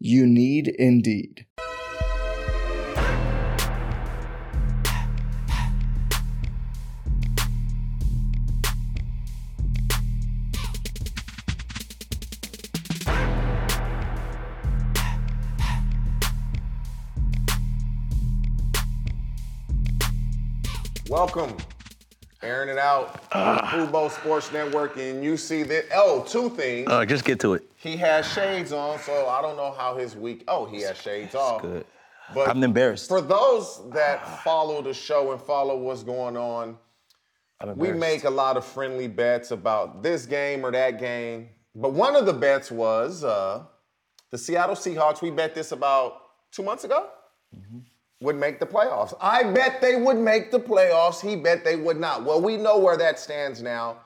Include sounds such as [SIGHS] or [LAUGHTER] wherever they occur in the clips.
You need Indeed. Welcome. Airing it out on Fubo Sports Network, and you see that. Oh, two things. Uh, just get to it. he has shades on, so I don't know how his week. Oh, he has shades off. Good. But I'm embarrassed. For those that follow the show and follow what's going on, we make a lot of friendly bets about this game or that game. But one of the bets was uh, the Seattle Seahawks. We bet this about two months ago. Would make the playoffs. I bet they would make the playoffs. He bet they would not. Well, we know where that stands now.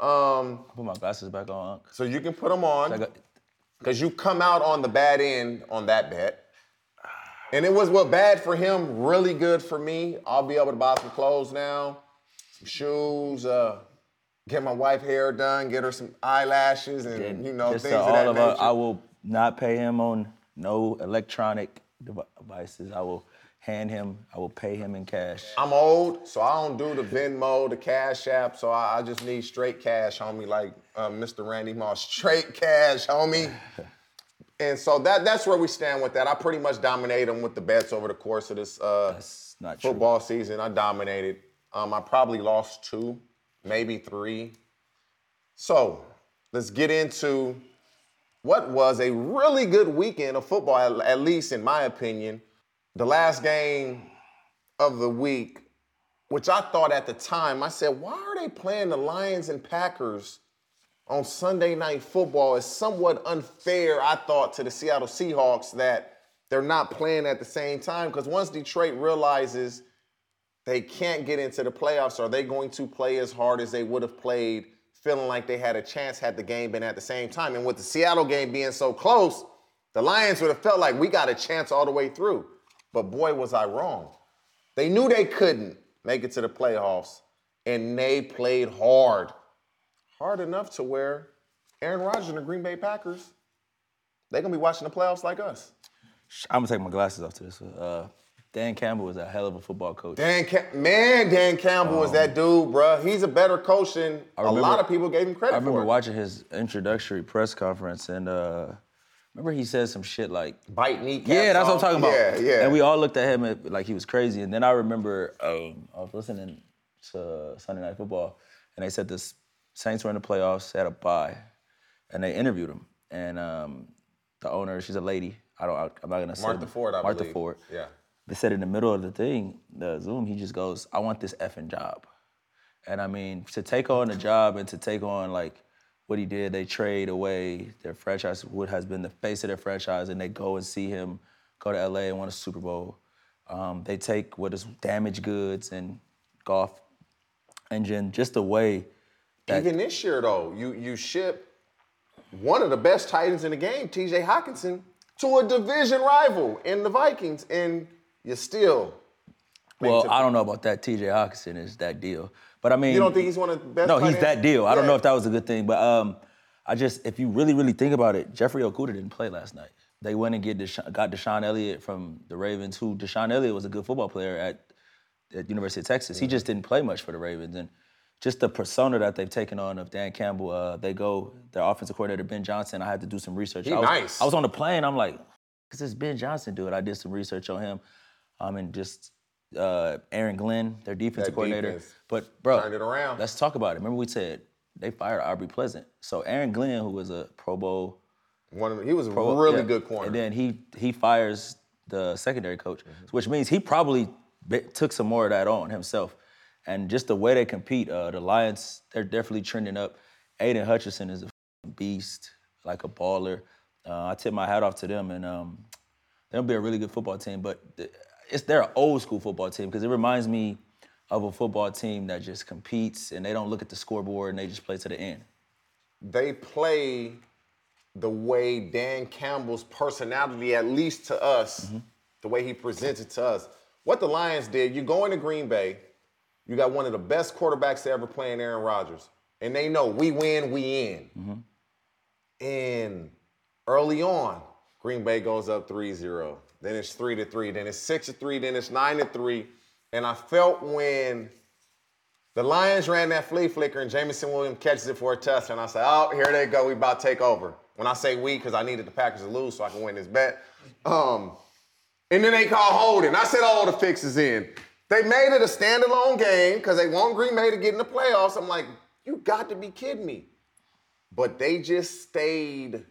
Um, put my glasses back on. Unc. so you can put them on because you come out on the bad end on that bet. And it was what bad for him, really good for me. I'll be able to buy some clothes now, some shoes, uh, get my wife hair done, get her some eyelashes, and you know things of that of nature. I will not pay him on no electronic devices. I will hand him. I will pay him in cash. I'm old, so I don't do the Venmo, the Cash App, so I, I just need straight cash, homie, like uh, Mr. Randy Moss. [LAUGHS] Straight cash, homie. [LAUGHS] and so that that's where we stand with that. I pretty much dominated them with the bets over the course of this uh, not true. football season. I dominated. Um, I probably lost two, maybe three. So let's get into what was a really good weekend of football, at, at least in my opinion. The last game of the week, which I thought at the time, I said, why are they playing the Lions and Packers on Sunday night football? It's somewhat unfair, I thought, to the Seattle Seahawks that they're not playing at the same time. Because once Detroit realizes they can't get into the playoffs, are they going to play as hard as they would have played, feeling like they had a chance had the game been at the same time? And with the Seattle game being so close, the Lions would have felt like we got a chance all the way through. But boy, was I wrong. They knew they couldn't make it to the playoffs, and they played hard. Hard enough to where Aaron Rodgers and the Green Bay Packers, they're gonna be watching the playoffs like us. I'm gonna take my glasses off to this. Uh, Dan Campbell was a hell of a football coach. Dan Cam- man, Dan Campbell is that dude, bruh. He's a better coach than a lot of people gave him credit for. I remember for. watching his introductory press conference, and uh, remember he said some shit like, Bite kneecaps "Yeah, that's what I'm talking about." Yeah, yeah. And we all looked at him like he was crazy. And then I remember um, I was listening to Sunday Night Football, and they said this Saints were in the playoffs, had a bye, and they interviewed him. And um, the owner, she's a lady. I don't. I'm not gonna say Martha the- Ford, I Martha believe. Ford. Yeah. They said in the middle of the thing, the Zoom, he just goes, I want this effing job. And I mean, to take on a job and to take on like what he did, they trade away their franchise, what has been the face of their franchise, and they go and see him go to LA and win a Super Bowl. Um, they take what is damaged goods and golf engine just away. That, Even this year, though, you you ship one of the best tight ends in the game, T.J. Hockenson, to a division rival in the Vikings, and you still. well, I don't know about that. T.J. Hockenson is that deal, but I mean, You don't think he's one of the best? No, he's that deal. I don't know if that was a good thing, but um, I just if you really really think about it, Jeffrey Okudah didn't play last night. They went and get Desha- got DeShon Elliott from the Ravens, who DeShon Elliott was a good football player at at University of Texas. He just didn't play much for the Ravens, and just the persona that they've taken on of Dan Campbell. Uh, they go their offensive coordinator Ben Johnson. I had to do some research. He I was, nice. I was on the plane. I'm like, because it's Ben Johnson dude. I did some research on him, um, and just uh, Aaron Glenn, their defensive That coordinator. defense But bro, turned it around. Let's talk about it. Remember we said they fired Aubrey Pleasant. So Aaron Glenn, who was a Pro Bowl One of, he was a Pro- really yeah. good corner. And then he he fires the secondary coach, Mm-hmm. which means he probably took some more of that on himself. And just the way they compete, uh, the Lions, they're definitely trending up. Aidan Hutchinson is a beast, like a baller. Uh, I tip my hat off to them, and um, they'll be a really good football team. But th- it's they're an old school football team because it reminds me of a football team that just competes and they don't look at the scoreboard and they just play to the end. they play the way Dan Campbell's personality, at least to us, Mm-hmm. the way he presents it to us. What the Lions did, you go into Green Bay, you got one of the best quarterbacks to ever play in Aaron Rodgers. And they know we win, we in. Mm-hmm. And early on, Green Bay goes up 3-0. Then it's 3 to 3, then it's 6 to 3, then it's 9 to 3. And I felt when the Lions ran that flea flicker and Jameson Williams catches it for a touchdown. And I said, oh, here they go. We about to take over. When I say we, because I needed the Packers to lose so I can win this bet. Um, and then they call holding. I said all the fixes in. They made it a standalone game because they want Green Bay to get in the playoffs. I'm like, you got to be kidding me. But they just stayed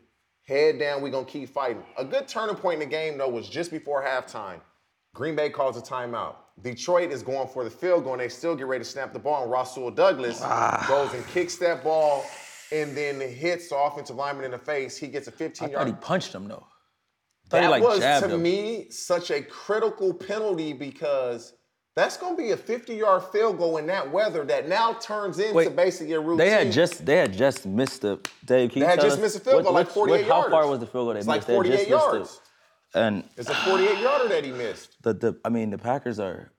head down. we're going to keep fighting. A good turning point in the game, though, was just before halftime. Green Bay calls a timeout. Detroit is going for the field goal, and they still get ready to snap the ball. And Rasul Douglas ah. goes and kicks that ball and then hits the offensive lineman in the face. He gets a 15 I yard. thought he punched him though. That was to him. me such a critical penalty because that's going to be a 50-yard field goal in that weather that now turns into Wait, basically a routine. They had just they had just missed the Dave. Can They had just us missed a field what- goal, like what- 48 How far was the field goal they It's missed? like They 48 just missed it. And It's a 48 yarder that he missed. the the I mean the Packers are.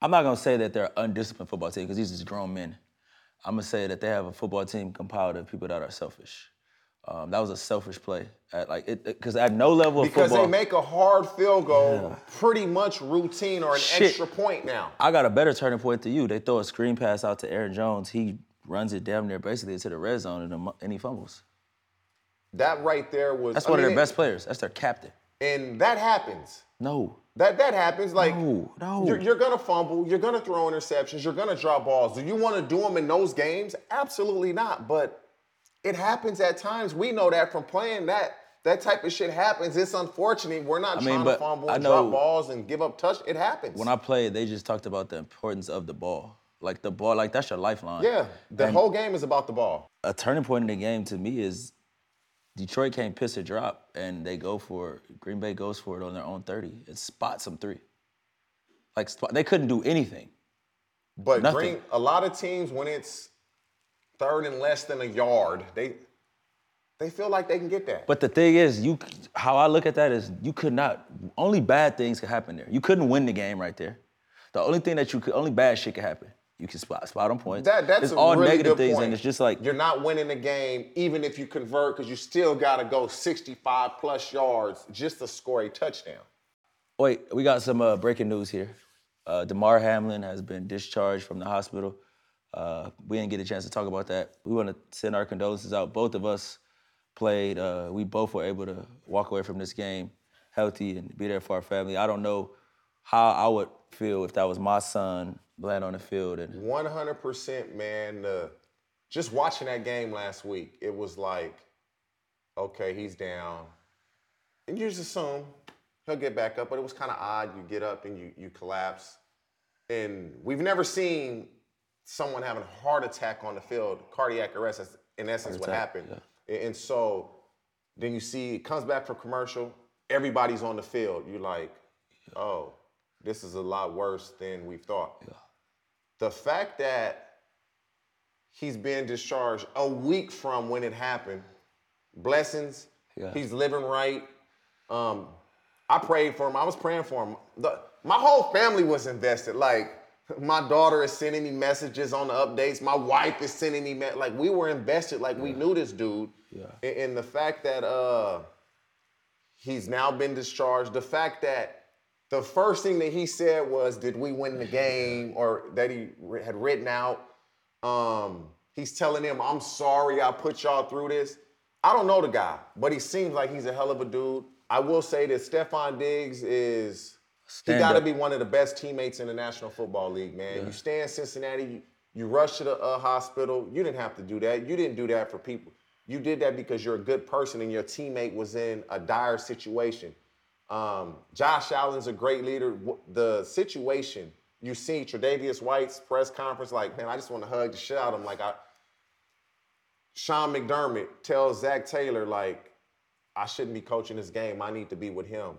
I'm not gonna say that they're an undisciplined football team because these are grown men. I'm gonna say that they have a football team compiled of people that are selfish. Um, that was a selfish play. At like it because at no level of Because football. they make a hard field goal pretty much routine or an Shit. extra point now. I got a better turning point to you. They throw a screen pass out to Aaron Jones. He runs it damn near basically into the red zone and, the- and he fumbles. That right there was That's I one of mean, their best players. That's their captain. And that happens. No. That that happens. Like No, no. You're, you're gonna fumble. You're gonna throw interceptions. You're gonna drop balls. Do you want to do them in those games? Absolutely not. But it happens at times. We know that from playing that. That type of shit happens. It's unfortunate. We're not I mean, trying to fumble I and know- drop balls and give up touch. It happens. When I played, they just talked about the importance of the ball. Like the ball, like that's your lifeline. yeah, the And whole game is about the ball. a turning point in the game to me is Detroit can't piss a drop, and they go for it. Green Bay goes for it on their own 30. It spots them three. Like they couldn't do anything. But Nothing. Green, a lot of teams when it's third and less than a yard, they they feel like they can get that. But the thing is, you how I look at that is you could not. Only bad things could happen there. You couldn't win the game right there. The only thing that you could, only bad shit could happen. You can spot spot on points. That, that's it's a all really negative good things, point. and it's just like you're not winning the game, even if you convert, because you still got to go 65 plus yards just to score a touchdown. Wait, we got some uh, breaking news here. Uh, Damar Hamlin has been discharged from the hospital. Uh, we didn't get a chance to talk about that. We want to send our condolences out. Both of us played. Uh, we both were able to walk away from this game healthy and be there for our family. I don't know how I would feel if that was my son laying on the field and 100%, man. Uh, just watching that game last week, it was like, okay, he's down. And you just assume he'll get back up, but it was kind of odd. You get up and you, you collapse. And we've never seen someone having a heart attack on the field, cardiac arrest, that's in essence what happened. And so then you see it comes back from commercial, everybody's on the field. You're like, oh, this is a lot worse than we thought. The fact that he's been discharged a week from when it happened, blessings. Yeah. He's living right. Um, I prayed for him. I was praying for him. The, my whole family was invested. Like my daughter is sending me messages on the updates. My wife is sending me me- like we were invested. Like we knew this dude. Yeah. And, and the fact that uh, he's now been discharged. The fact that the first thing that he said was, "Did we win the game?" [LAUGHS] or that he had written out. Um, he's telling him, "I'm sorry, I put y'all through this." I don't know the guy, but he seems like he's a hell of a dude. I will say that Stefon Diggs is he got to be one of the best teammates in the National Football League, man. You stay in Cincinnati, you, you rush to the uh, hospital. You didn't have to do that. You didn't do that for people. You did that because you're a good person and your teammate was in a dire situation. Um, Josh Allen's a great leader. The situation you see Tre'Davious White's press conference, like, man, I just want to hug the shit out of him. Like, I, Sean McDermott tells Zac Taylor, like, I shouldn't be coaching this game. I need to be with him.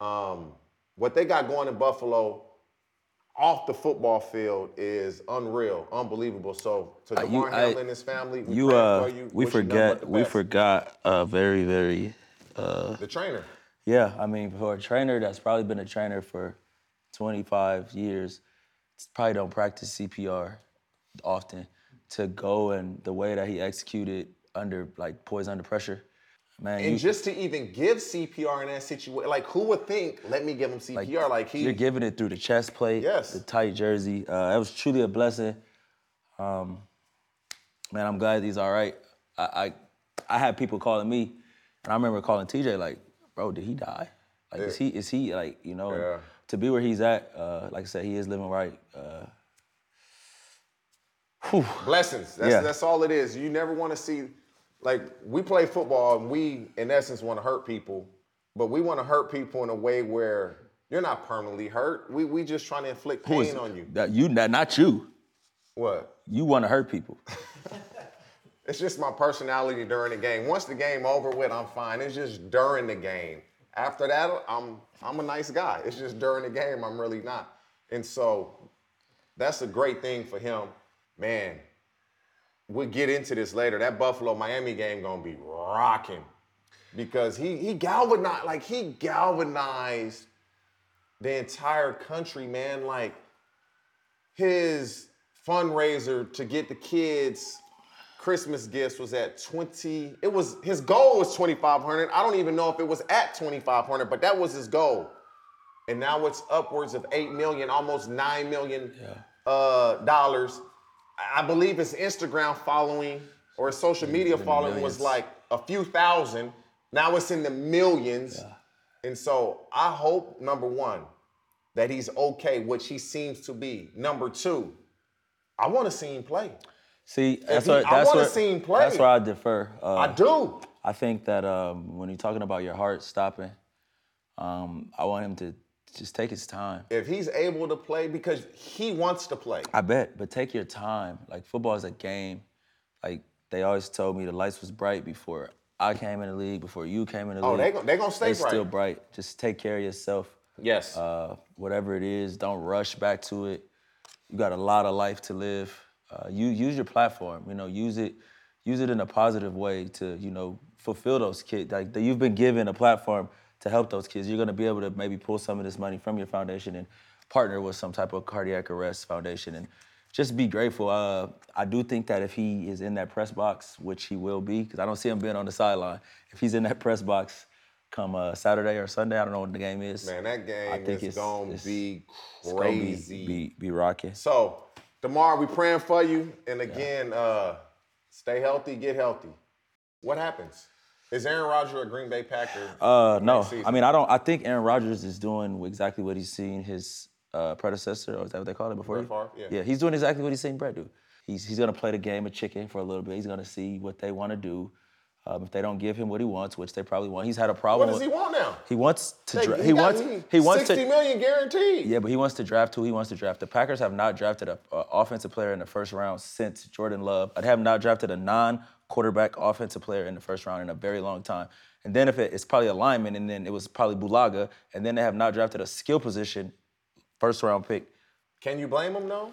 Um, what they got going in Buffalo off the football field is unreal, unbelievable. So to Uh, Damar Hamlin and his family, we You uh, for you. we forget we forgot a very very the trainer. Yeah, I mean, for a trainer that's probably been a trainer for 25 years, probably don't practice CPR often. To go and the way that he executed under like poise under pressure, man. And you, just to even give CPR in that situation, like who would think, let me give him CPR? Like, he you're giving it through the chest plate, Yes. the tight jersey. Uh, that was truly a blessing. Um, man, I'm glad he's all right. I, I I had people calling me, and I remember calling TJ like, "Bro, did he die? Like, is he is he like you know?" Yeah. To be where he's at, uh, like I said, he is living right. Uh, whew. blessings. That's Yeah. that's all it is. You never want to see like we play football and we in essence want to hurt people, but we want to hurt people in a way where you're not permanently hurt. We we just trying to inflict pain on you. That you, not you. What? You want to hurt people. [LAUGHS] It's just my personality during the game. Once the game over with, I'm fine. It's just during the game. After that, I'm I'm a nice guy. It's just during the game, I'm really not. And so that's a great thing for him. Man, we'll get into this later. That Buffalo Miami game gonna be rocking. Because he he galvanized, like he galvanized the entire country, man. Like his fundraiser to get the kids Christmas gifts was at 20. It was his goal was 2,500. I don't even know if it was at 2,500, but that was his goal. And now it's upwards of 8 million, almost 9 million uh, dollars. I believe his Instagram following or his social media following was like a few thousand. Now it's in the millions. And so I hope, number one, that he's okay, which he seems to be. Number two, I want to see him play. See, that's he- what I wanna see him play. that's where I defer. Uh, I do. I think that um, when you're talking about your heart stopping, um, I want him to just take his time. If he's able to play, because he wants to play. I bet, but take your time. Like football is a game. Like they always told me, the lights was bright before I came in the league, before you came in the Oh, league. Oh, they they gonna stay They still bright. bright. Just take care of yourself. Yes. Uh, whatever it is, don't rush back to it. You got a lot of life to live. Uh, you use your platform. You know, use it, use it in a positive way to you know fulfill those kids. Like that you've been given a platform to help those kids. You're gonna be able to maybe pull some of this money from your foundation and partner with some type of cardiac arrest foundation and just be grateful. Uh, I do think that if he is in that press box, which he will be, because I don't see him being on the sideline. If he's in that press box come uh, Saturday or Sunday, I don't know what the game is. Man, that game I think is it's- gonna it's- be It's gonna be- crazy. Be, be, rocking. So, tomorrow we praying for you. And again, uh, stay healthy, get healthy. What happens? Is Aaron Rodgers a Green Bay Packer? Uh, no, season? I mean I don't. I think Aaron Rodgers is doing exactly what he's seen his uh, predecessor, or is that what they call it before? Brett? Yeah. yeah, he's doing exactly what he's seen Brett do. He's he's gonna play the game of chicken for a little bit. He's gonna see what they want to do. Um, if they don't give him what he wants, which they probably want, he's had a problem. what does he want now? He wants to. They- Dra- he got wants. He wants 60 to. million guaranteed. Yeah, but he wants to draft who he wants to draft. The Packers have not drafted an offensive player in the first round since Jordan Love. I have not drafted a non-quarterback offensive player in the first round in a very long time. And then if it, it's probably a lineman, and then it was probably Bulaga, and then they have not drafted a skill position first round pick. Can you blame them though?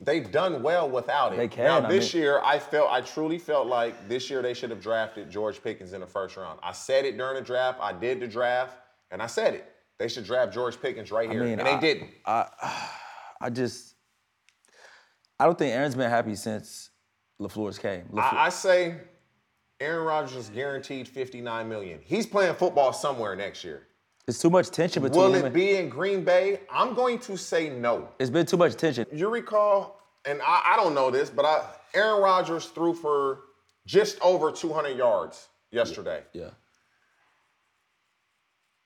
They've done well without it. They can, Now I this mean- year, I felt, I truly felt like this year they should have drafted George Pickens in the first round. I said it during the draft. I did the draft, and I said it. They should draft George Pickens right here, mean, and they I- didn't. [SIGHS] I just, I don't think Aaron's been happy since LaFleur's came. LaFleur, I, I say Aaron Rodgers is guaranteed 59 million. He's playing football somewhere next year. it's too much tension between Will it and- be in Green Bay? I'm going to say no. it's been too much tension. You recall, and I, I don't know this, but I, Aaron Rodgers threw for just over 200 yards yesterday. Yeah.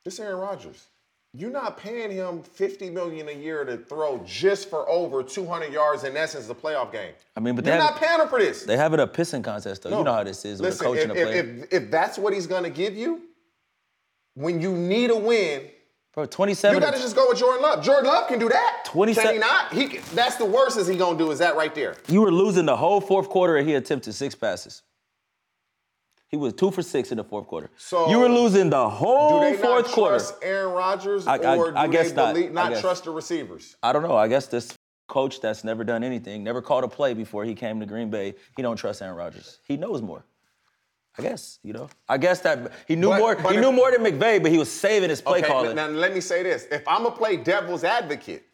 This Aaron Rodgers. You're not paying him 50 million a year to throw just for over 200 yards in essence the playoff game. I mean, but you're not paying him for this. They have it a pissing contest though. No. You know how this is with a Listen, coach if, and a player. if, if that's what he's gonna give you, when you need a win, Bro, 27. you got to just go with Jordan Love. Jordan Love can do that. 27 Can he not? He can- that's the worst is he gonna do is that right there. You were losing the whole fourth quarter and he attempted six passes. He was two for six in the fourth quarter. So, you were losing the whole Do they fourth not quarter. trust Aaron Rodgers, I- I- or do I guess they not. believe, not guess. trust the receivers? I don't know. I guess this coach that's never done anything, never called a play before he came to Green Bay, he don't trust Aaron Rodgers. He knows more. I guess, you know. I guess that he knew But- more. but he if- knew more than McVay, but he was saving his play okay, calling. now let me say this: if I'm gonna play devil's advocate,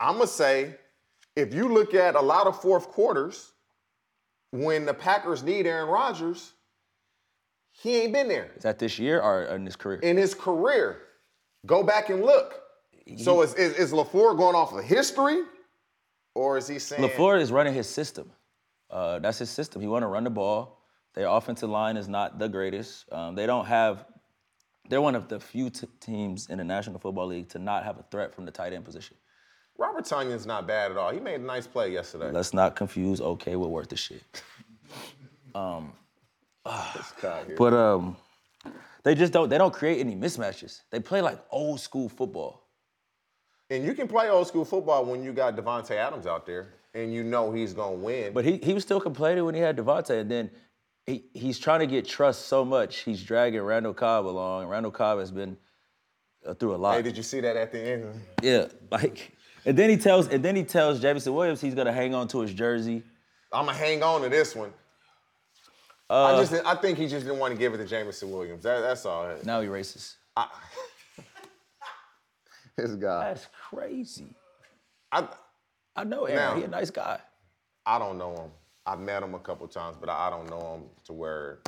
I'm gonna say, if you look at a lot of fourth quarters, when the Packers need Aaron Rodgers, he ain't been there. Is that this year or in his career? in his career. Go back and look. So is, is, is LaFleur going off of history? Or is he saying LaFleur is running his system. Uh, that's his system. He want to run the ball. Their offensive line is not the greatest. Um, they don't have. They're one of the few t- teams in the National Football League to not have a threat from the tight end position. Robert Tonyan's not bad at all. He made a nice play yesterday. Let's not confuse okay with worth the shit. Here. [LAUGHS] But um, they just don't. They don't create any mismatches. They play like old school football. and you can play old school football when you got Davante Adams out there and you know he's gonna win. But he he was still complaining when he had Davante, and then he he's trying to get trust so much he's dragging Randall Cobb along. Randall Cobb has been uh, through a lot. hey, did you see that at the end? Yeah, like, and then he tells, and then he tells Jameson Williams he's gonna hang on to his jersey. I'm gonna hang on to this one. I just I think he just didn't want to give it to Jameson Williams. That, that's all. Now he racist. [LAUGHS] This guy. That's crazy. I I know Aaron. Now- he a nice guy. I don't know him. I've met him a couple times, but I I don't know him to where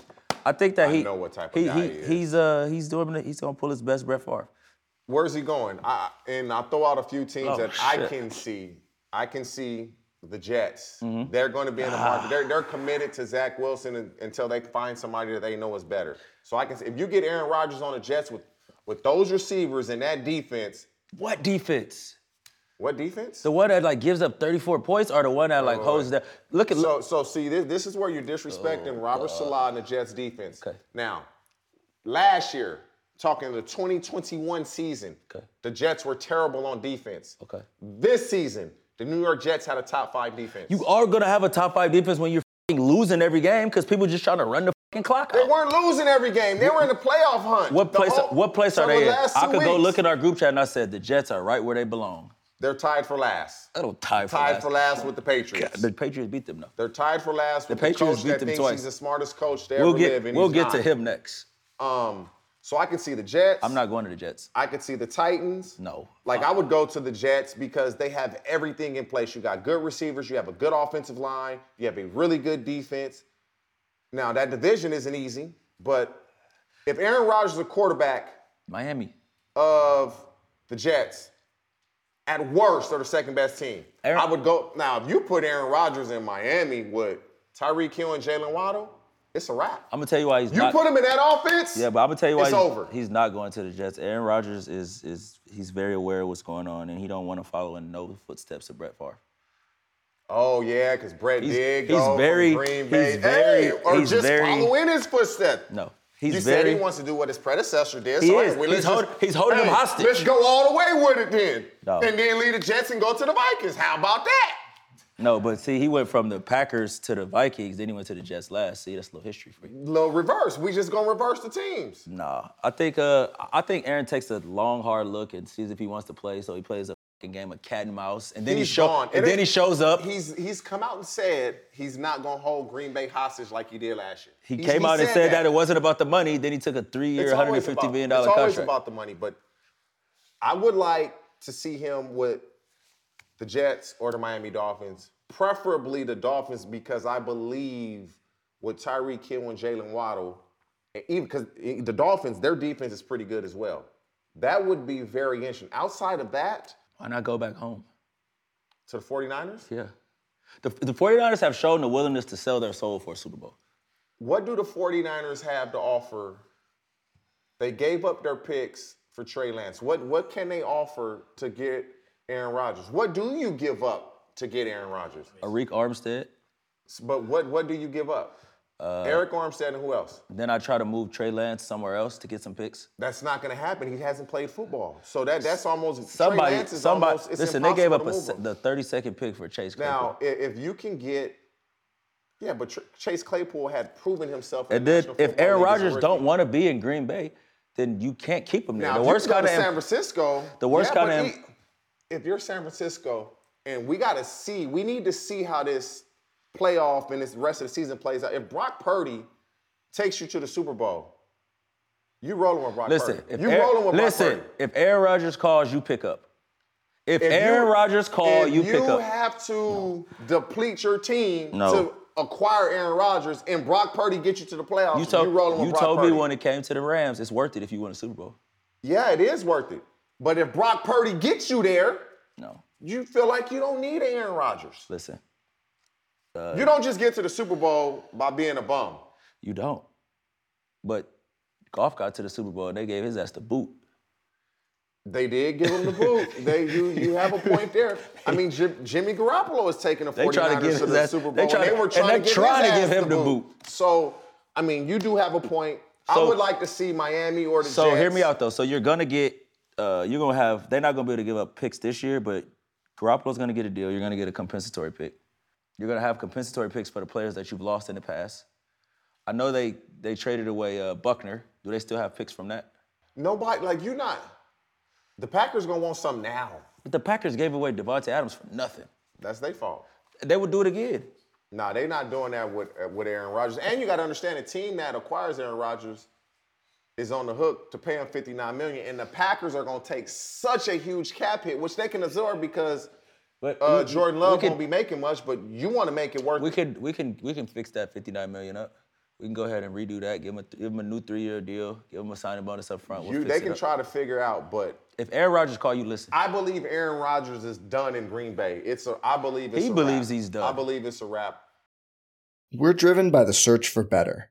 I think that I he know what type of guy he, he is. he's uh he's doing he's gonna pull his best Brett Favre. Where's he going? I, and I'll throw out a few teams Oh, that I can see. I can see the Jets. Mm-hmm. They're going to be in the Ah. market. They're, they're [SIGHS] committed to Zach Wilson until they find somebody that they know is better. So I can if you get Aaron Rodgers on the Jets with with those receivers and that defense. What defense? What defense? The one that like gives up 34 points, or the one that like Wait, holds that? Look at So so see this this is where you're disrespecting Robert Saleh and the Jets defense. Oh, Okay. Now, last year, talking the 2021 season, Okay. the Jets were terrible on defense. Okay. This season, the New York Jets had a top five defense. You are gonna have a top five defense when you're losing every game because people just trying to run the fucking clock they out. weren't losing every game. They were in the playoff hunt. What The place? whole- what place are they the in? I could go look at our group chat and I said the Jets are right where they belong. They're tied for last. I don't tie for Tied last. for last with the Patriots. The Patriots beat them though. They're tied for last with the, Patriots coach beat them twice. he's the smartest coach to We'll ever get live, and we'll get not. to him next. Um, so I can see the Jets. I'm not going to the Jets. I could see the Titans. No. Like uh-uh. I would go to the Jets because they have everything in place. You got good receivers, you have a good offensive line, you have a really good defense. Now that division isn't easy, but if Aaron Rodgers is a quarterback Miami. of the Jets, at worst they're the second best team. Aaron- I would go now if you put Aaron Rodgers in Miami with Tyreek Hill and Jaylen Waddle, it's a wrap. I'm gonna tell you why he's not. You not. put him in that offense, yeah, but I'm gonna tell you why it's he's, over. he's not going to the Jets. Aaron Rodgers is is he's very aware of what's going on and he don't want to follow in no footsteps of Brett Favre. Oh yeah, because Brett He's- did he's go very- from Green he's very- hey, or he's just very- follow in his footsteps. No, he's you said very. he wants to do what his predecessor did. He so is. hey, He's hold- he's holding him hostage. Let's go all the way with it then, No. and then lead the Jets and go to the Vikings. How about that? No, but see, he went from the Packers to the Vikings, then he went to the Jets last. See, that's a little history for you. Little reverse. We just gonna reverse the teams. Nah, I think uh, I think Aaron takes a long, hard look and sees if he wants to play. So he plays a game of cat and mouse, and then He's he show, gone. and then he shows up. He's he's come out and said he's not gonna hold Green Bay hostage like he did last year. He He's- came he out and said that. it wasn't about the money. Then he took a three-year, It's $150 always about- million dollar It's always about the money, but I would like to see him with the Jets or the Miami Dolphins, preferably the Dolphins, because I believe with Tyreek Hill and Jaylen Waddle, and even because the Dolphins, their defense is pretty good as well. That would be very interesting. Outside of that, Why not go back home? to the 49ers, Yeah. The, the 49ers have shown the willingness to sell their soul for a Super Bowl. what do the 49ers have to offer? They gave up their picks for Trey Lance? What what can they offer to get Aaron Rodgers? What do you give up to get Aaron Rodgers? Arik Armstead. But what what do you give up? Uh, Arik Armstead and who else? Then I try to move Trey Lance somewhere else to get some picks. That's not going to happen. He hasn't played football, so that that's almost Trey Somebody, Lance is somebody. almost, listen, they gave up a, to se- move him. the 30 second pick for Chase Claypool. Now, i- if you can get, yeah, but Tr- Chase Claypool had proven himself. And then if Aaron Rodgers don't want to be in Green Bay, then you can't keep him there. Now, the worst kind to of San Francisco. the worst yeah, em- he- if you're San Francisco, and we got to see, we need to see how this playoff and this rest of the season plays out. If Brock Purdy takes you to the Super Bowl, you rolling with Brock listen. Purdy. If You rolling with listen, Brock Purdy. if Aaron Rodgers calls, you pick up. If, If Aaron you- Rodgers call, if you pick up. You have to deplete your team No. to acquire Aaron Rodgers, and Brock Purdy get you to the playoffs. you told, you rolling with you Brock told me when it came to the Rams, it's worth it if you win a Super Bowl. Yeah, it is worth it. But if Brock Purdy gets you there, No, you feel like you don't need Aaron Rodgers. listen, you don't just get to the Super Bowl by being a bum. you don't. But Goff got to the Super Bowl and they gave his ass the boot. They did give him the boot. [LAUGHS] they you you have a point there. I mean, Jim, Jimmy Garoppolo is taking the They 49ers try to give to the ass- Super they Bowl. try and they were trying to trying to give him the boot. So, I mean, you do have a point. I would like to see Miami or the So Jets. hear me out though. So you're gonna get, uh, you're gonna have. They're not gonna be able to give up picks this year, but Garoppolo's gonna get a deal. You're gonna get a compensatory pick. You're gonna have compensatory picks for the players that you've lost in the past. I know they they traded away uh, Buckner. Do they still have picks from that? Nobody like you're not. The Packers gonna want something now. But the Packers gave away Davante Adams for nothing. That's their fault. They would do it again. Nah, they're not doing that with uh, with Aaron Rodgers. And you got to understand, a team that acquires Aaron Rodgers is on the hook to pay him 59 million, and the Packers are going to take such a huge cap hit, which they can absorb because But uh, we- Jordan Love could- won't be making much. But you want to make it work. We it. can we can we can fix that 59 million up. We can go ahead and redo that. Give him a, give him a new three-year deal. Give him a signing bonus up front. We'll You, they can up. try to figure out, but If Aaron Rodgers call you, listen. I believe Aaron Rodgers is done in Green Bay. It's a, I believe it's He a believes wrap. he's done. I believe it's a wrap. We're driven by the search for better.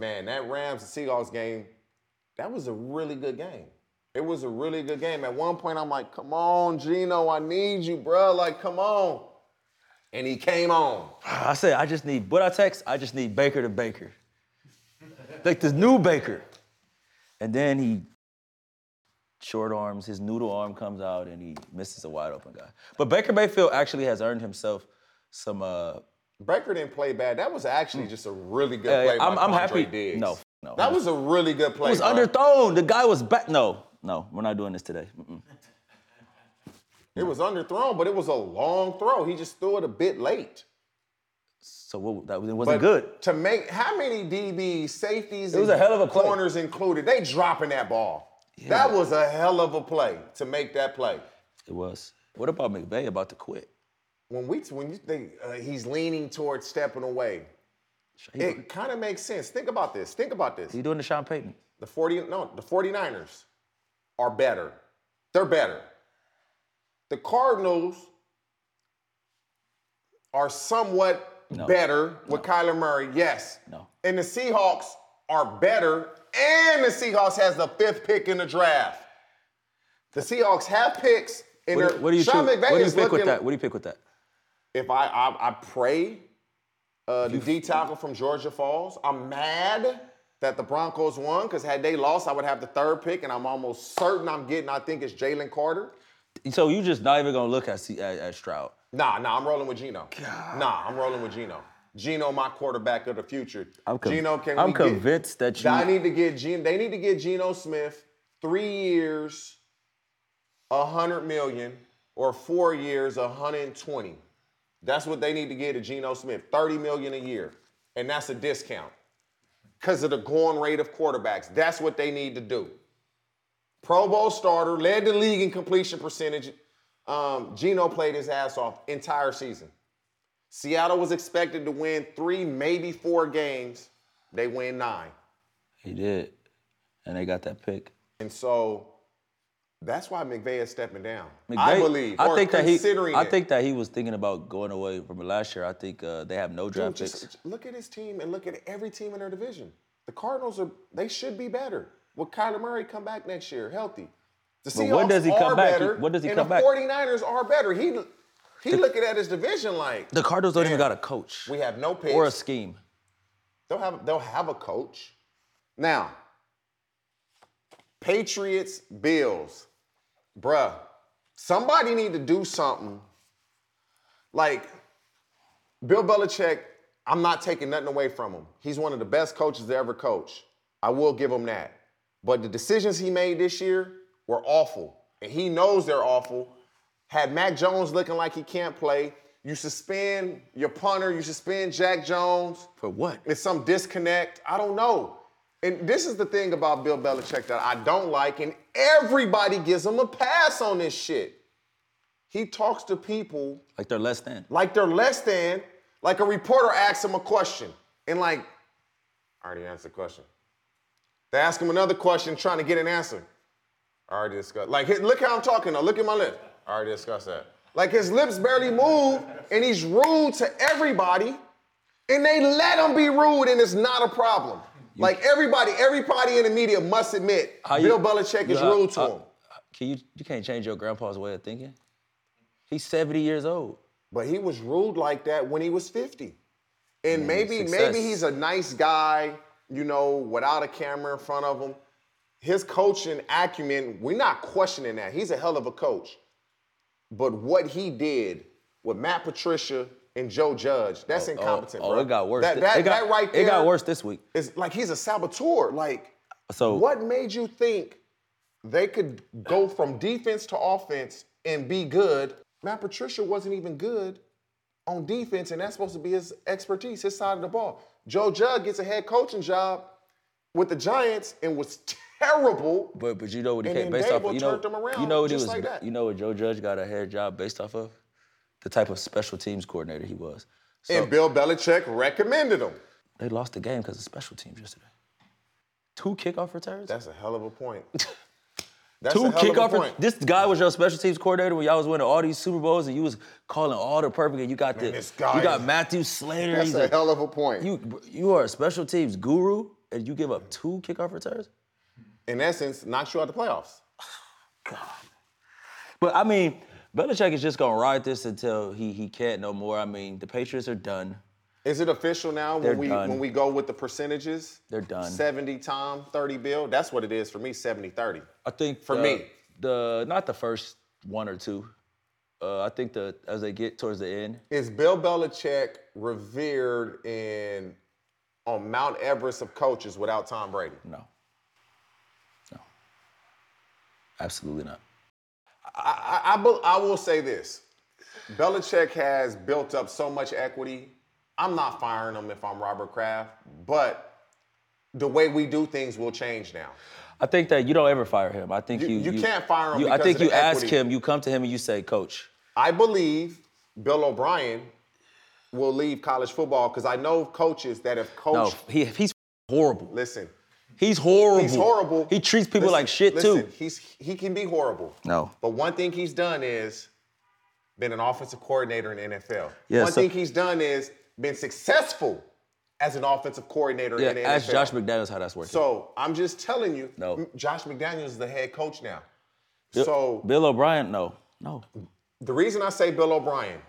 Man, that Rams and Seahawks game, that was a really good game. It was a really good game. At one point, I'm like, come on, Geno, I need you, bro. Like, come on. And he came on. I said, I just need, what I text, I just need Baker to Baker. like this new Baker. And then he short arms, his noodle arm comes out and he misses a wide open guy. But Baker Mayfield actually has earned himself some, uh, Baker didn't play bad. That was actually hmm. just a really good play I'm- by I'm Andre happy- Diggs. no, no. That was a really good play. It was bro. underthrown. The guy was back. No, no, we're not doing this today. Mm-mm. It was underthrown, but it was a long throw. He just threw it a bit late. So what, that it wasn't But good. To make how many DBs, safeties, It was and a hell of a play. corners included, they dropping that ball. That was a hell of a play to make that play. It was. What about McVay about to quit? When we when you think uh, he's leaning towards stepping away, He, it kind of makes sense. Think about this. Think about this. he doing the Sean Payton. The 40 no, the 49ers are better. They're better. The Cardinals are somewhat No. better with Kyler Murray, yes. No. And the Seahawks are better, and the Seahawks has the fifth pick in the draft. The Seahawks have picks, and What, do- what do you Sean choose? McVay What do you is pick with that? What do you pick with that? If I I, I pray uh, the D tackle from Georgia falls, I'm mad that the Broncos won because had they lost, I would have the third pick, and I'm almost certain I'm getting. I think it's Jalen Carter. So you just not even gonna look at C- at, at Stroud. Nah, nah, I'm rolling with Geno. Nah, I'm rolling with Geno. Geno, my quarterback of the future. I'm con- Geno, can I'm we get- convinced that you- I need to get Geno. They need to get Geno Smith three years, a hundred million, or four years, a hundred and twenty. That's what they need to get to Geno Smith, thirty million a year, and that's a discount because of the going rate of quarterbacks. That's what they need to do. Pro Bowl starter, led the league in completion percentage. Um, Geno played his ass off entire season. Seattle was expected to win three, maybe four games. They win nine. He did, and they got that pick. And so that's why McVay is stepping down. McVay, I believe. I think that he. I think that he was thinking about going away from last year. I think uh, they have no Dude, draft just- picks. look at his team and look at every team in their division. The Cardinals are they should be better. Will Kyler Murray come back next year healthy? The Seahawks when does he come back? better, When does he and come the back? 49ers are better. He he looking at his division like The Cardinals don't even got a coach we have no picks. or a scheme. They'll have they'll have a coach. Now, Patriots, Bills, bruh, somebody need to do something. Like Bill Belichick, I'm not taking nothing away from him. He's one of the best coaches to ever coach. I will give him that. But the decisions he made this year were awful, and he knows they're awful. Had Mac Jones looking like he can't play, you suspend your punter, you suspend Jack Jones. For what? It's some disconnect. I don't know. And this is the thing about Bill Belichick that I don't like, and everybody gives him a pass on this shit. He talks to people Like they're less than. like they're less than, like a reporter asks him a question, and like, I already answered the question. They ask him another question, trying to get an answer. I already discussed. Like, look how I'm talking now. Look at my lips. I already discussed that. Like his lips barely move, and he's rude to everybody, and they let him be rude, and it's not a problem. Like everybody, everybody in the media must admit, How Bill Belichick is you- uh, rude to him. Can you? You can't change your grandpa's way of thinking. He's 70 years old. But he was rude like that when he was 50. And maybe success. maybe he's a nice guy, you know, without a camera in front of him. His coaching acumen, we're not questioning that. He's a hell of a coach. But what he did with Matt Patricia and Joe Judge, that's oh, oh, incompetent, oh, bro. it got worse. That, that, it got, that right there It got worse this week. is like he's a saboteur. Like, So what made you think they could go from defense to offense and be good? Matt Patricia wasn't even good on defense, and that's supposed to be his expertise, his side of the ball. Joe Judge gets a head coaching job with the Giants and was terrible. But but you know what he came based off of? You know, turned them around you know what he was like that. you know what Joe Judge got a head job based off of? The type of special teams coordinator he was. So and Bill Belichick recommended him. they lost the game because of special teams yesterday. Two kickoff returns? That's a hell of a point. [LAUGHS] That's Two a hell kickoff. point. This guy was your special teams coordinator when y'all was winning all these Super Bowls, and you was calling all the perfect. And you got the this guy you got Matthew Slater. That's a a- hell of a point. you you are a special teams guru, and you give up two kickoff returns. In essence, knocks you out the playoffs. [SIGHS] God. But I mean, Belichick is just gonna ride this until he he can't no more. I mean, the Patriots are done. Is it official now They're when we done. when we go with the percentages? They're done. 70 Tom, 30 Bill. That's what it is for me, 70 30. I think For the- me. the not the first one or two. Uh, I think the as they get towards the end, Is Bill Belichick revered in on Mount Everest of coaches without Tom Brady? no, no, absolutely not. I, I, I, will say this. Belichick has built up so much equity. I'm not firing him if I'm Robert Kraft, but the way we do things will change now. I think that you don't ever fire him. I think You- you you can't fire him you- I think you ask equity. him. You come to him and you say, Coach, I believe Bill O'Brien will leave college football because I know coaches that have coached. no, he, he's horrible. Listen, He's horrible. he's horrible. He treats people Listen, like shit listen, too. He's he can be horrible. No. But one thing he's done is been an offensive coordinator in the NFL. Yeah, One so- thing he's done is been successful as an offensive coordinator Yeah, in the ask Josh McDaniels how that's working. So I'm just telling you, No. Josh McDaniels is the head coach now. Bill- so Bill O'Brien, no, no. the reason I say Bill O'Brien,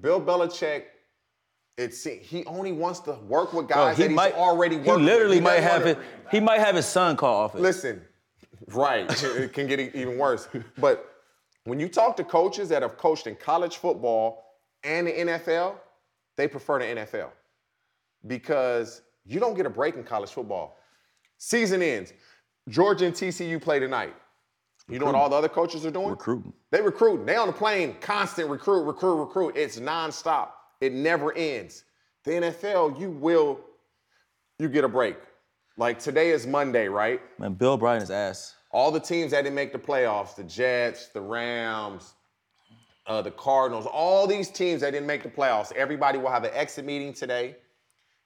Bill Belichick, it's he only wants to work with Bro, guys that he's already working. He literally with. might have it. He might have his son call office. Listen, right, [LAUGHS] it can get even worse. But when you talk to coaches that have coached in college football and the NFL, they prefer the NFL because you don't get a break in college football. Season ends. Georgia and TCU play tonight. You know what all the other coaches are doing? Recruiting. They recruiting. They on the plane, constant recruit, recruit, recruit. It's nonstop. It never ends. The NFL, you will, you get a break. Like today is Monday, right? Man, Bill O'Brien is ass. All the teams that didn't make the playoffs, the Jets, the Rams, uh, the Cardinals, all these teams that didn't make the playoffs, everybody will have an exit meeting today,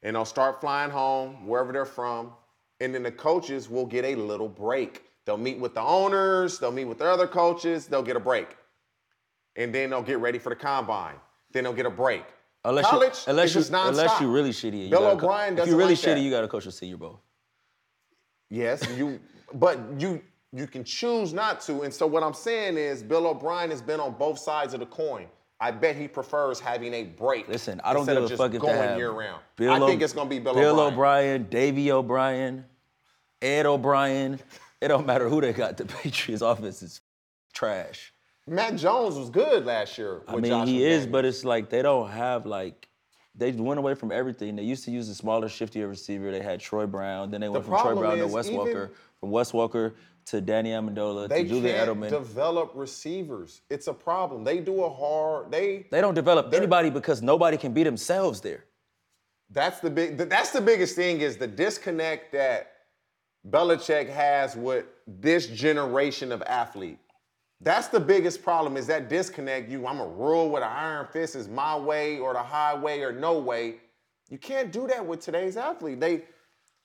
and they'll start flying home wherever they're from, and then the coaches will get a little break. They'll meet with the owners, they'll meet with the other coaches, they'll get a break, and then they'll get ready for the combine. Then they'll get a break. Unless College, you, unless you, unless you really shitty. you Bill gotta co- O'Brien If you really like that. shitty, you got to coach a Senior Bowl. Yes, you, but you you can choose not to. And so what I'm saying is, Bill O'Brien has been on both sides of the coin. I bet he prefers having a break. Listen, I don't give a just fuck if going have year round. Bill I O- think it's gonna be Bill, Bill O'Brien. O'Brien, Davey O'Brien, Ed O'Brien. It don't matter who they got. The Patriots offense is trash. Mac Jones was good last year. I mean, Josh he is, but it's like they don't have like they went away from everything. They used to use a smaller, shiftier receiver. They had Troy Brown. Then they went from Troy Brown to Wes Walker, from Wes Walker to Danny Amendola they to Julian Edelman. develop receivers. It's a problem. They do a hard. They they don't develop anybody because nobody can be themselves there. That's the big. That's the biggest thing is the disconnect that Belichick has with this generation of athlete. That's the biggest problem is that disconnect. You, I'm a rule with an iron fist is my way or the highway or no way. You can't do that with today's athlete. They,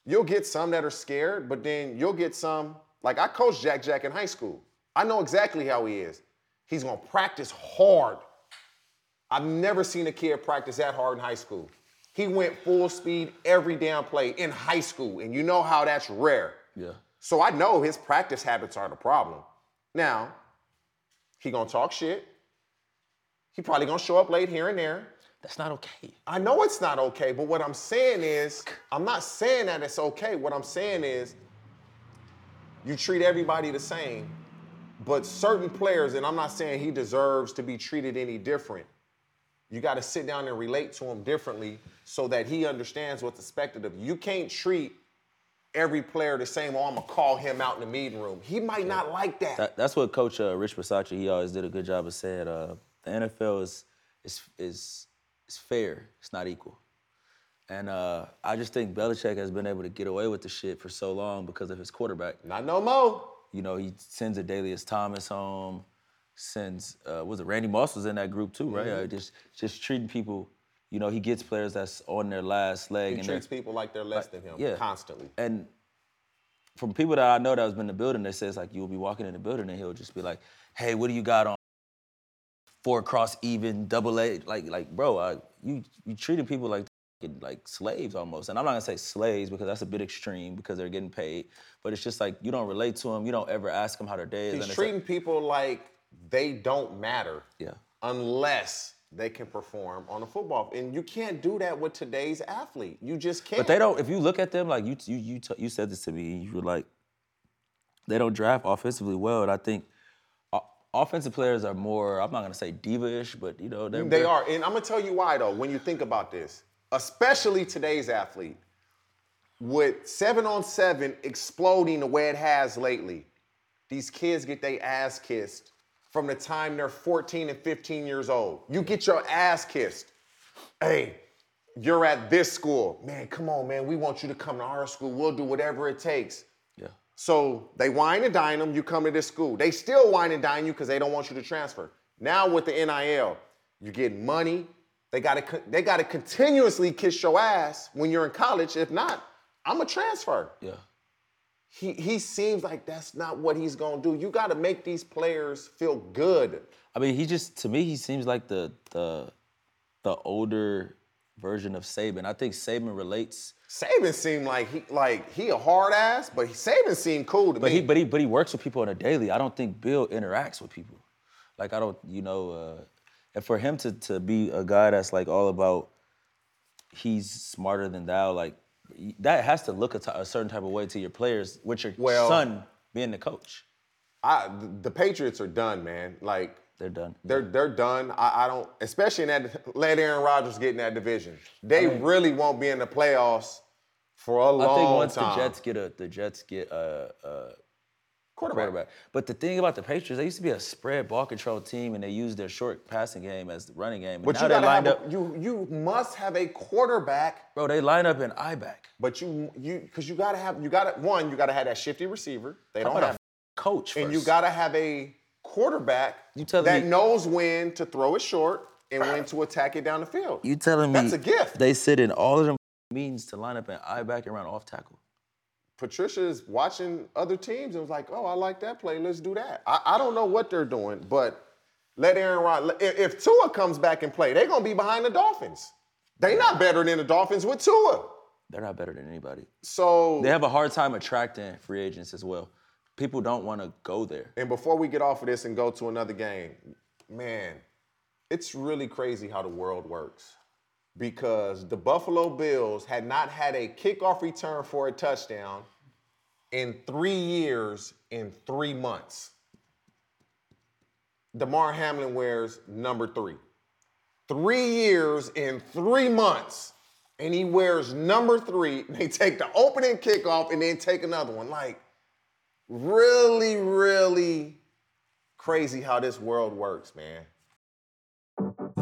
you'll get some that are scared, but then you'll get some. Like I coached Jack Jack in high school. I know exactly how he is. He's gonna practice hard. I've never seen a kid practice that hard in high school. He went full speed every damn play in high school, and you know how that's rare. Yeah. So I know his practice habits are the problem. Now, he gonna talk shit. He probably gonna show up late here and there. That's not okay. I know it's not okay, but what I'm saying is, I'm not saying that it's okay. What I'm saying is, you treat everybody the same, but certain players, and I'm not saying he deserves to be treated any different. You got to sit down and relate to him differently so that he understands what's expected of you. You can't treat every player the same. Oh, I'm gonna call him out in the meeting room. He might not like that. That, that's what Coach uh, Rich Bisaccia, he always did a good job of saying. Uh, the NFL is is is is fair. It's not equal. And uh, I just think Belichick has been able to get away with the shit for so long because of his quarterback. not no more. You know, he sends Adalius Thomas home, sends uh, was it Randy Moss was in that group too, right? Uh, just just treating people. You know, he gets players that's on their last leg. He and treats people like they're less than him yeah. constantly. and from people that I know that has been in the building, they say it's like you'll be walking in the building and he'll just be like, "Hey, what do you got on? Four cross even, double A, like like bro, I, you you treating people like like slaves almost. And I'm not gonna say slaves because that's a bit extreme because they're getting paid, but it's just like you don't relate to them, you don't ever ask them how their day is. He's treating like, people like they don't matter. Yeah. Unless they can perform on a football. And you can't do that with today's athlete. You just can't. But they don't. If you look at them, like you, you, you, t- you said this to me. You were like, they don't draft offensively well, and I think offensive players are more. I'm not gonna say diva-ish, but you know they're. They are. And I'm gonna tell you why though, when you think about this, especially today's athlete, with seven on seven exploding the way it has lately, these kids get their ass kissed from the time they're 14 and 15 years old. You get your ass kissed. Hey, you're at this school. Man, come on, man. We want you to come to our school. We'll do whatever it takes. Yeah. So they wine and dine them, you come to this school. They still wine and dine you because they don't want you to transfer. Now with the NIL, you get money. They gotta they gotta continuously kiss your ass when you're in college. If not, I'm a transfer. Yeah. He he seems like that's not what he's gonna do. You got to make these players feel good. I mean, he just to me he seems like the the the older version of Saban. I think Saban relates, Saban seemed like he like he a hard ass, but Saban seemed cool to but me. he but he but he works with people on a daily. I don't think Bill interacts with people. Like I don't, you know, uh, and for him to to be a guy that's like all about he's smarter than thou, like that has to look a t- a certain type of way to your players, with your Well- son being the coach. I, the Patriots are done, man. Like They're done. they're they're done. I, I don't, especially in that. Let Aaron Rodgers get in that division. They really won't be in the playoffs for a long time. I think once time. the Jets get a the Jets get a, a quarterback. quarterback. But the thing about the Patriots, they used to be a spread ball control team, and they used their short passing game as the running game. And But now you they gotta lined have up, a, you you must have a quarterback. bro. They line up in I back. But you you because you gotta have you gotta one you gotta have that shifty receiver. They How don't have. a coach first? And you gotta have a quarterback You that me- knows when to throw it short and when to attack it down the field. You telling me That's a gift. They sit in all of them means to line up in I back and run off tackle. Patricia is watching other teams and was like, "Oh, I like that play. Let's do that." I, I don't know what they're doing, but let Aaron Rod. If, if Tua comes back and play, they're gonna be behind the Dolphins. They're not better than the Dolphins with Tua. They're not better than anybody. So They have a hard time attracting free agents as well. People don't want to go there. And before we get off of this and go to another game, man, it's really crazy how the world works. Because the Buffalo Bills had not had a kickoff return for a touchdown in three years in three months. Damar Hamlin wears number three. Three years in three months, and he wears number three. [LAUGHS] They take the opening kickoff and then take another one. Like, really, really crazy how this world works, man.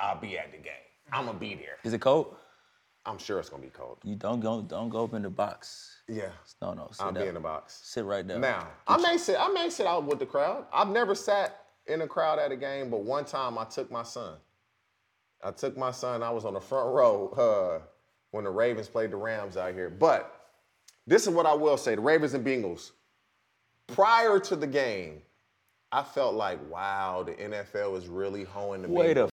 I'll be at the game. I'm gonna be there. Is it cold? I'm sure it's gonna be cold. You don't go don't go up in the box. Yeah. No, no. Sit I'll be in the box. Sit right there. Now, I may sit, I may sit out with the crowd. I've never sat in a crowd at a game, but one time I took my son. I took my son, I was on the front [LAUGHS] row uh, when the Ravens played the Rams out here. But this is what I will say: the Ravens and Bengals. Prior to the game, I felt like, wow, the NFL is really hoeing the Wait Bengals.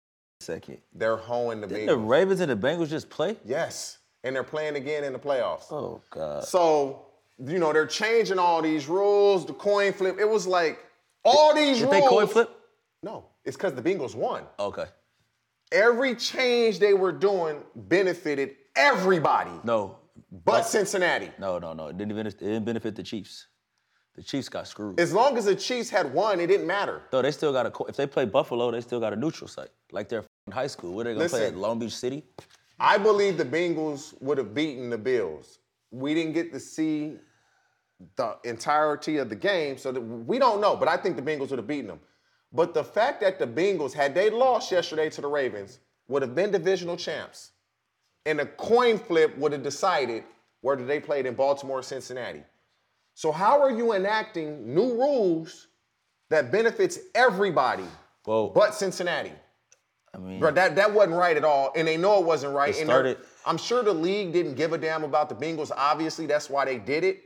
Second. They're hoeing the Didn't Bengals. the Ravens and the Bengals just play? yes, and they're playing again in the playoffs. Oh God. So, you know, they're changing all these rules, the coin flip. It was like all these Did rules. they coin flip? No, it's because the Bengals won. Okay. Every change they were doing benefited everybody No. but Cincinnati. No, no, no. It didn't it didn't benefit the Chiefs. The Chiefs got screwed. As long as the Chiefs had won, it didn't matter. No, they still got a. If they play Buffalo, they still got a neutral site, like they're in high school. What are they gonna play at Long Beach City? I believe the Bengals would have beaten the Bills. We didn't get to see the entirety of the game, so that we don't know. But I think the Bengals would have beaten them. But the fact that the Bengals, had they lost yesterday to the Ravens, would have been divisional champs, and a coin flip would have decided whether they played in Baltimore or Cincinnati. So how are you enacting new rules that benefits everybody Well, but Cincinnati? I mean, Bro, that, that wasn't right at all, and they know it wasn't right. It and started- I'm sure the league didn't give a damn about the Bengals. Obviously, that's why they did it.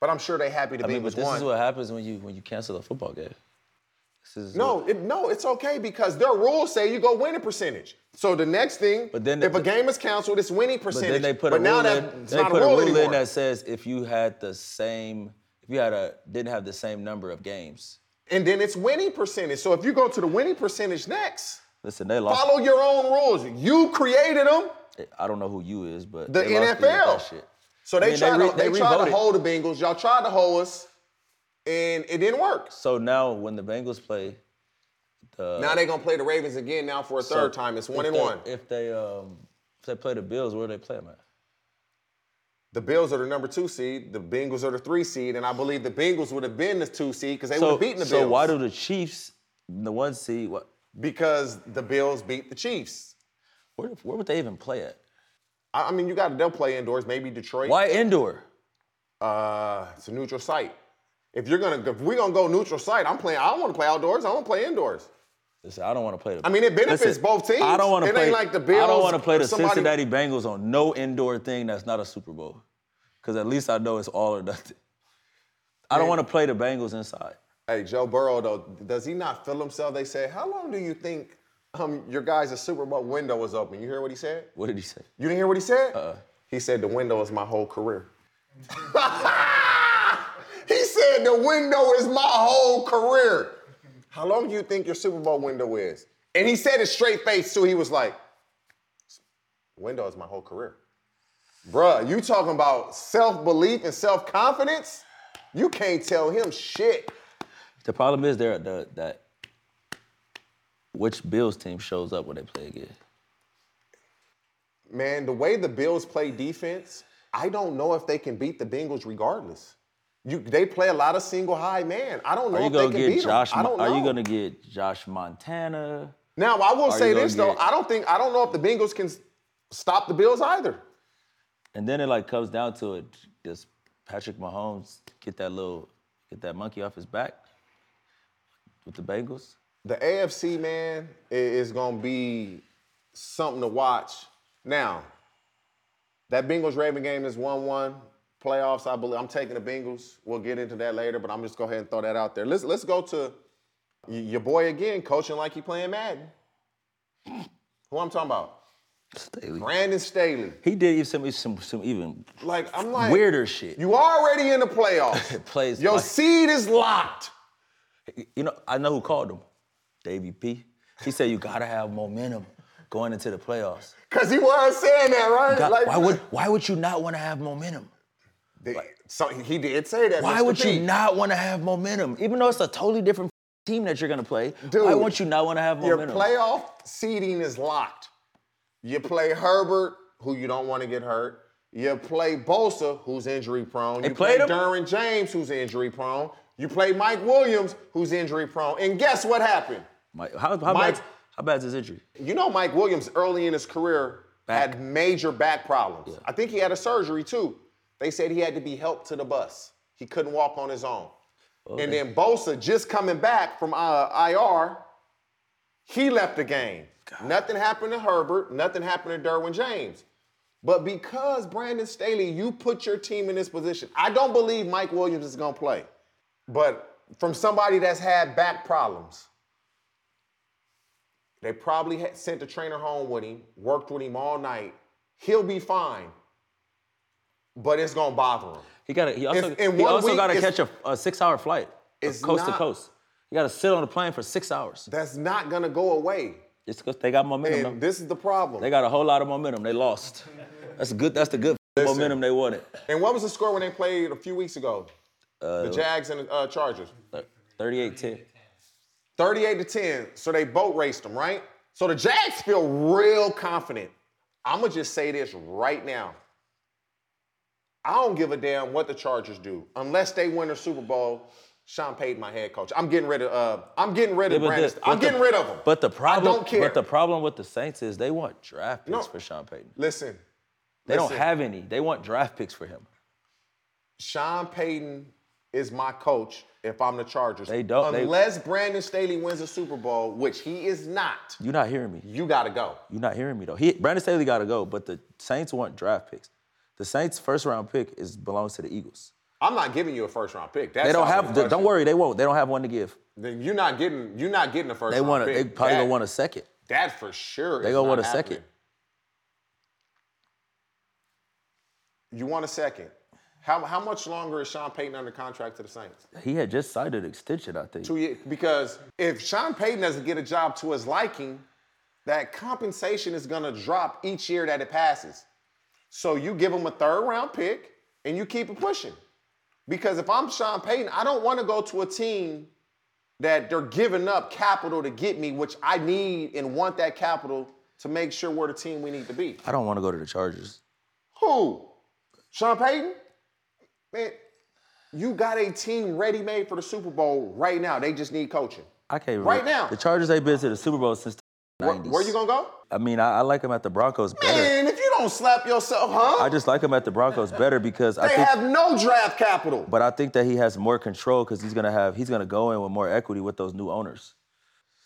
But I'm sure they're happy the I mean, but this won. is what happens when you when you cancel a football game. No, it, no, it's okay because their rules say you go winning percentage. So the next thing, But then if a game is canceled, it's winning But percentage. then they put but a now rule that in. They put a rule rule in that says if you had the same, if you had a didn't have the same number of games. and then it's winning percentage. So if you go to the winning percentage next, Listen, they lost. follow your own rules. You created them. Eh, I don't know who you is, but The they NFL. So they I mean, tried, re- to, they, tried to hold the Bengals. Y'all tried to hold us, and it didn't work. So now when the Bengals play, the now they're gonna play the Ravens again. Now for a so third time, it's one and they- one. If they um if they play the Bills, where do they play them at? The Bills are the number two seed. The Bengals are the three seed, and I believe the Bengals would have been the two seed because they would So have beaten the so Bills. So why do the Chiefs, the one seed, what? Because the Bills beat the Chiefs. Where, where would they even play at? I, I mean, you got to they'll play indoors, maybe Detroit. Why indoor? Uh, it's a neutral site. If you're gonna, if we're gonna go neutral site, I'm playing. I don't want to play outdoors. I want to play indoors. Listen, I don't want to play the. I mean, it benefits both teams. I don't want to It play. ain't like the Bills. I don't want to play the somebody- Cincinnati Bengals on no indoor thing that's not a Super Bowl, because at least I know it's all or nothing. I don't want to play the Bengals inside. Hey, Joe Burrow though, does he not feel himself? They say, how long do you think um, your guys' a Super Bowl window was open? You hear what he said? What did he say? You didn't hear what he said? Uh-uh. He said the window is my whole career. [LAUGHS] said the window is my whole career. How long do you think your Super Bowl window is? And he said it straight face too. He was like, window is my whole career. Bruh, you talking about self-belief and self-confidence? You can't tell him shit. The problem is there the that which Bills team shows up when they play again. Man, the way the Bills play defense, I don't know if they can beat the Bengals regardless. You, they play a lot of single high man. I don't know Are you if they gonna can get beat Josh? don't Are you gonna get Josh Montana? now, I will are say gonna this though. I don't think I don't know if the Bengals can stop the Bills either. And then it like comes down to it. Does Patrick Mahomes get that little get that monkey off his back with the Bengals? The AFC man is going to be something to watch. Now, that Bengals Raven game is 1 1. Playoffs, I believe. I'm taking the Bengals. We'll get into that later, but I'm just go ahead and throw that out there. Let's, let's go to your boy again, coaching like he playing Madden. Who I'm talking about? Staley. Brandon Staley. He did even some, some some even Like, I'm like. weirder shit. You already in the playoffs. [LAUGHS] Plays Your like- seed is locked. You know, I know who called him. Davey P. He said you gotta have momentum going into the playoffs. [LAUGHS] Because he was saying that, right? God, Like- why would why would you not want to have momentum? They- so he did say that. Why Mr. would you not want to have momentum? Even though it's a totally different team that you're gonna play, why Dude, would you not want to have momentum? Your playoff seeding is locked. You play Herbert, who you don't want to get hurt. You play Bosa, who's injury prone. You play? Derwin James, who's injury prone. You play Mike Williams, who's injury prone. And guess what happened? Mike, how, how, Mike- bad, how bad's his injury? You know Mike Williams early in his career Back. had major back problems. I think he had a surgery too. They said he had to be helped to the bus. He couldn't walk on his own. And then Bosa just coming back from uh, IR, he left the game. Nothing happened to Herbert. Nothing happened to Derwin James. But because Brandon Staley, you put your team in this position. I don't believe Mike Williams is going to play. But from somebody that's had back problems, they probably had sent the trainer home with him, worked with him all night. He'll be fine. But it's to bother him. He got He also, he also got to catch a, a six-hour flight, It's coast to coast. You got to sit on the plane for six hours. That's not to go away. It's because they got momentum. And this is the problem. They got a whole lot of momentum. They lost. That's good. That's the good [LAUGHS] Listen. momentum they wanted. and what was the score when they played a few weeks ago? the Jags and the uh, Chargers. 38-10. 38 to 10. So they boat raced them, right? So the Jags feel real confident. I'm going to just say this right now. I don't give a damn what the Chargers do. Unless they win the Super Bowl, Sean Payton, my head coach. I'm getting rid of uh, I'm getting rid Yeah, of but Brandon. I'm the- getting rid of him. But the problem, I don't care. But the problem with the Saints is they want draft picks No. for Sean Payton. Listen, They don't have any. They want draft picks for him. Sean Payton is my coach if I'm the Chargers. They don't- they- Unless Brandon Staley wins a Super Bowl, which he is not, You're not hearing me. you got to go. You're not hearing me though. He, Brandon Staley got to go, but the Saints want draft picks. The Saints' first round pick is belongs to the Eagles. I'm not giving you a first round pick. That's They don't have. the Don't worry, they won't. They don't have one to give. Then you're not getting. You're not getting a first They want. They probably that, gonna want a second. That for sure. They gonna want a happening. second. You want a second. How, how much longer is Sean Payton under contract to the Saints? He had just signed an extension, I think. Two years. Because if Sean Payton doesn't get a job to his liking, that compensation is going to drop each year that it passes. So you give him a third round pick and you keep it pushing. Because if I'm Sean Payton, I don't want to go to a team that they're giving up capital to get me, which I need and want that capital to make sure we're the team we need to be. I don't want to go to the Chargers. Who? Sean Payton? Man, you got a team ready made for the Super Bowl right now. They just need coaching. I can't. Right now. the Chargers ain't been to the Super Bowl since the Where, 90s. where you gonna go? I mean, I, I like them at the Broncos better. Man, don't slap yourself, huh? I just like him at the Broncos better because I they think. have no draft capital. but I think that he has more control because he's gonna have he's gonna go in with more equity with those new owners.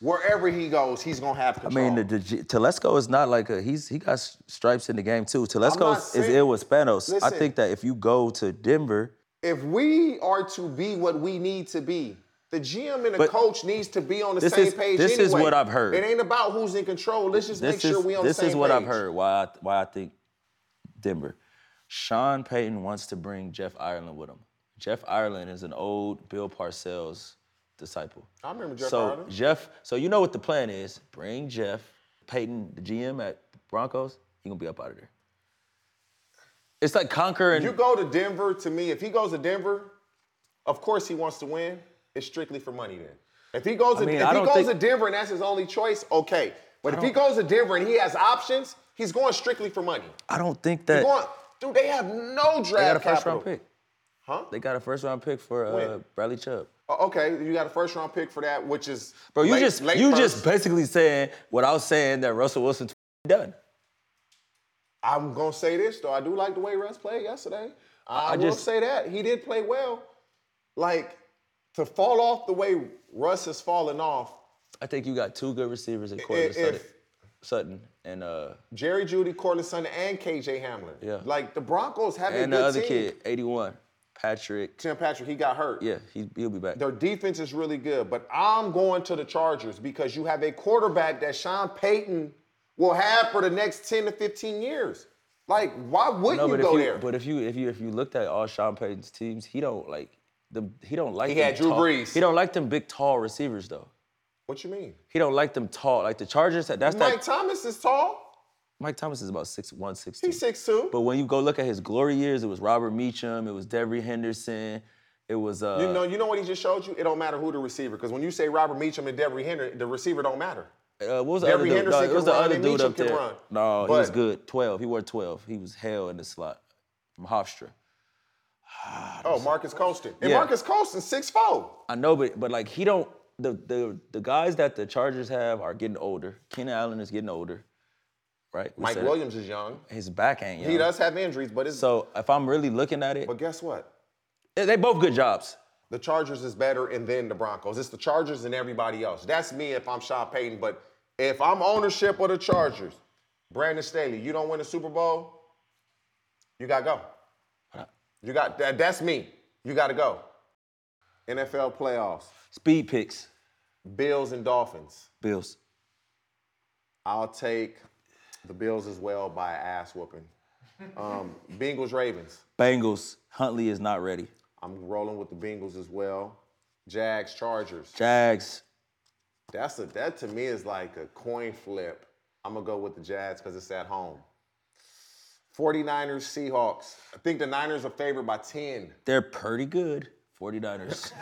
Wherever he goes, he's gonna have control. I mean, the, the Telesco is not like a he's he got stripes in the game too. Telesco is ill with Spanos. I think that if you go to Denver, if we are to be what we need to be, the GM and the But coach needs to be on the this same is- page. this is anyway. what I've heard. It ain't about who's in control. Let's just make this sure we on this the same page. This is what I've heard. Why I, why I think Denver. Sean Payton wants to bring Jeff Ireland with him. Jeff Ireland is an old Bill Parcells disciple. I remember Jeff so Ireland. Jeff, so you know what the plan is? Bring Jeff Payton, the GM at Broncos. He gonna be up out of there. It's like conquering. You go to Denver, to me, if he goes to Denver, of course he wants to win. It's strictly for money then. If he goes, to, mean, if he goes think- to Denver and that's his only choice, okay. But if he goes to Denver and he has options, he's going strictly for money. I don't think that going, dude, they have no draft they got a first capital. round pick. Huh? They got a first round pick for uh? Bradley Chubb. Oh, Okay, you got a first round pick for that, which is Bro, you late- just late you first. just basically saying what I was saying that Russell Wilson's [LAUGHS] done. I'm gonna say this though. I do like the way Russ played yesterday. I, I will just- say that he did play well. Like to fall off the way Russ has fallen off. I think you got two good receivers in Courtland Sutton, Sutton and uh Jerry Jeudy, Courtland Sutton, and KJ Hamler. Yeah. Like the Broncos have and a the other team. kid, 81, Patrick. Tim Patrick, he got hurt. Yeah, he, he'll be back. Their defense is really good, but I'm going to the Chargers because you have a quarterback that Sean Payton will have for the next 10 to 15 years. Like, why wouldn't No, you go you, there? but if you if you if you looked at all Sean Payton's teams, he don't like the he don't like He them had Drew tall, Brees. He don't like them big tall receivers though. what you mean? He don't like them tall like the Chargers. That's Mike that. Thomas is tall. Mike Thomas is about six one six two. He's 6'2". But when you go look at his glory years, it was Robert Meacham, it was Devery Henderson, it was uh You know, you know what he just showed you? It don't matter who the receiver, because when you say Robert Meacham and Devery Henry, the receiver don't matter. Uh, what was the Devery other dude? Henderson No, it was the other dude Meacham up there. No, he was good. 12. He wore 12. He was hell in the slot from Hofstra. Ah, oh, Marques Colston. And Yeah. Marques Colston, 6'4". I know, but but like he don't the the the guys that the Chargers have are getting older. Keenan Allen is getting older, right? We Mike said it. Williams is young. His back ain't young. He does have injuries, but it's So if I'm really looking at it, but guess what? they both good jobs. The Chargers is better and then the Broncos. It's the Chargers and everybody else. That's me if I'm Sean Payton. But if I'm ownership of the Chargers, Brandon Staley, you don't win the Super Bowl, you gotta go. You got that, that's me. You gotta go. NFL playoffs, Speed picks, Bills and Dolphins. Bills. I'll take the Bills as well by ass whooping. Um, Bengals, Ravens. Bengals. Huntley is not ready. I'm rolling with the Bengals as well. Jags, Chargers. Jags. That's a that to me is like a coin flip. I'm gonna go with the Jags because it's at home. 49ers, Seahawks. I think the Niners are favored by 10. They're pretty good. 49ers.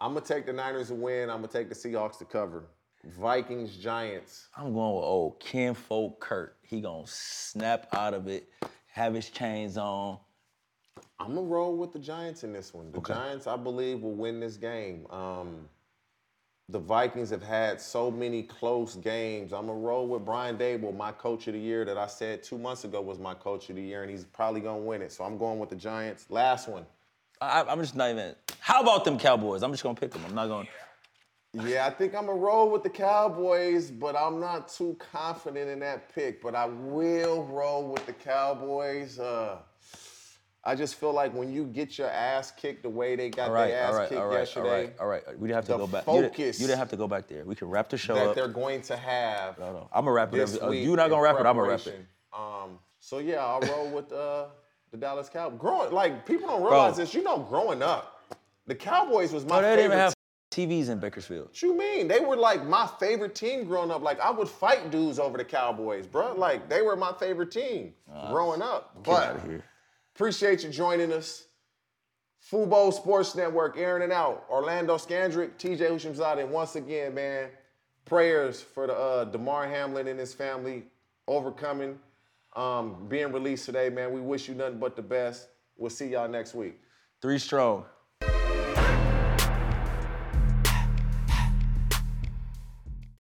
I'm gonna take the Niners to win. I'm gonna take the Seahawks to cover. Vikings, Giants. I'm going with old Ken Folk Kurt. He gonna snap out of it, have his chains on. I'm gonna roll with the Giants in this one. The Giants, I believe, will win this game. Um, the Vikings have had so many close games. I'm gonna roll with Brian Daboll, my coach of the year, that I said two months ago was my coach of the year, and he's probably gonna win it. So I'm going with the Giants. Last one. I, I'm just not even. How about them Cowboys? I'm just gonna pick them. I'm not going. Yeah, I think I'm gonna roll with the Cowboys, but I'm not too confident in that pick. But I will roll with the Cowboys. Uh, I just feel like when you get your ass kicked the way they got All right, their ass all right, kicked all right, all yesterday, right, all right. We didn't have to go back. You didn't, focus you didn't have to go back there. We can wrap the show that up. they're going to have. No, no. I'm gonna wrap it. uh, you're not gonna wrap it. I'm gonna wrap it. Um, so yeah, I'll roll with uh, the Dallas Cowboys. Growing like people don't realize Bro. this. You know, growing up, the Cowboys was my favorite. No, they didn't even have TVs in Bakersfield. What you mean? They were like my favorite team growing up. Like I would fight dudes over the Cowboys, bro. Like they were my favorite team growing up. Get But out of here. Appreciate you joining us. Fubo Sports Network, Aaron and out. Orlando Scandrick, TJ Houshmandzadeh, and once again, man, prayers for the uh, Damar Hamlin and his family overcoming, um, being released today, man. We wish you nothing but the best. We'll see y'all next week. Three strong.